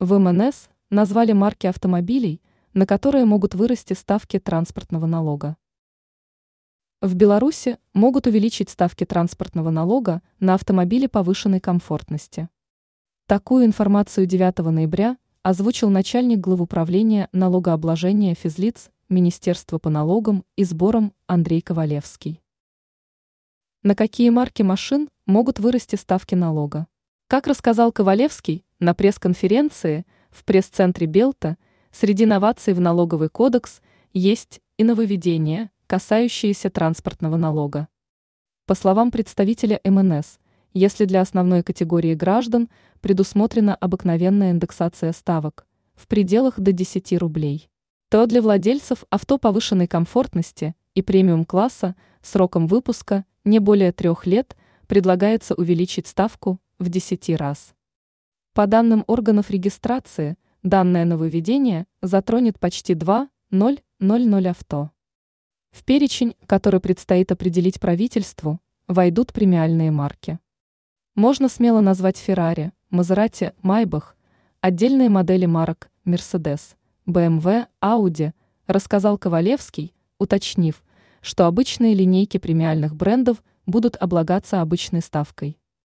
В МНС назвали марки автомобилей, на которые могут вырасти ставки транспортного налога. В Беларуси могут увеличить ставки транспортного налога на автомобили повышенной комфортности. Такую информацию 9 ноября озвучил начальник главуправления налогообложения физлиц Министерства по налогам и сборам Андрей Ковалевский. На какие марки машин могут вырасти ставки налога? Как рассказал Ковалевский на пресс-конференции в пресс-центре Белта, среди новаций в налоговый кодекс есть и нововведения, касающиеся транспортного налога. По словам представителя МНС, если для основной категории граждан предусмотрена обыкновенная индексация ставок в пределах до 10 рублей, то для владельцев авто повышенной комфортности и премиум-класса сроком выпуска не более трех лет предлагается увеличить ставку в 10 раз. По данным органов регистрации, данное нововведение затронет почти 2,000 авто. В перечень, который предстоит определить правительству, войдут премиальные марки. Можно смело назвать Ferrari, Maserati, Maybach, отдельные модели марок Mercedes, BMW, Audi, рассказал Ковалевский, уточнив, что обычные линейки премиальных брендов будут облагаться обычной ставкой.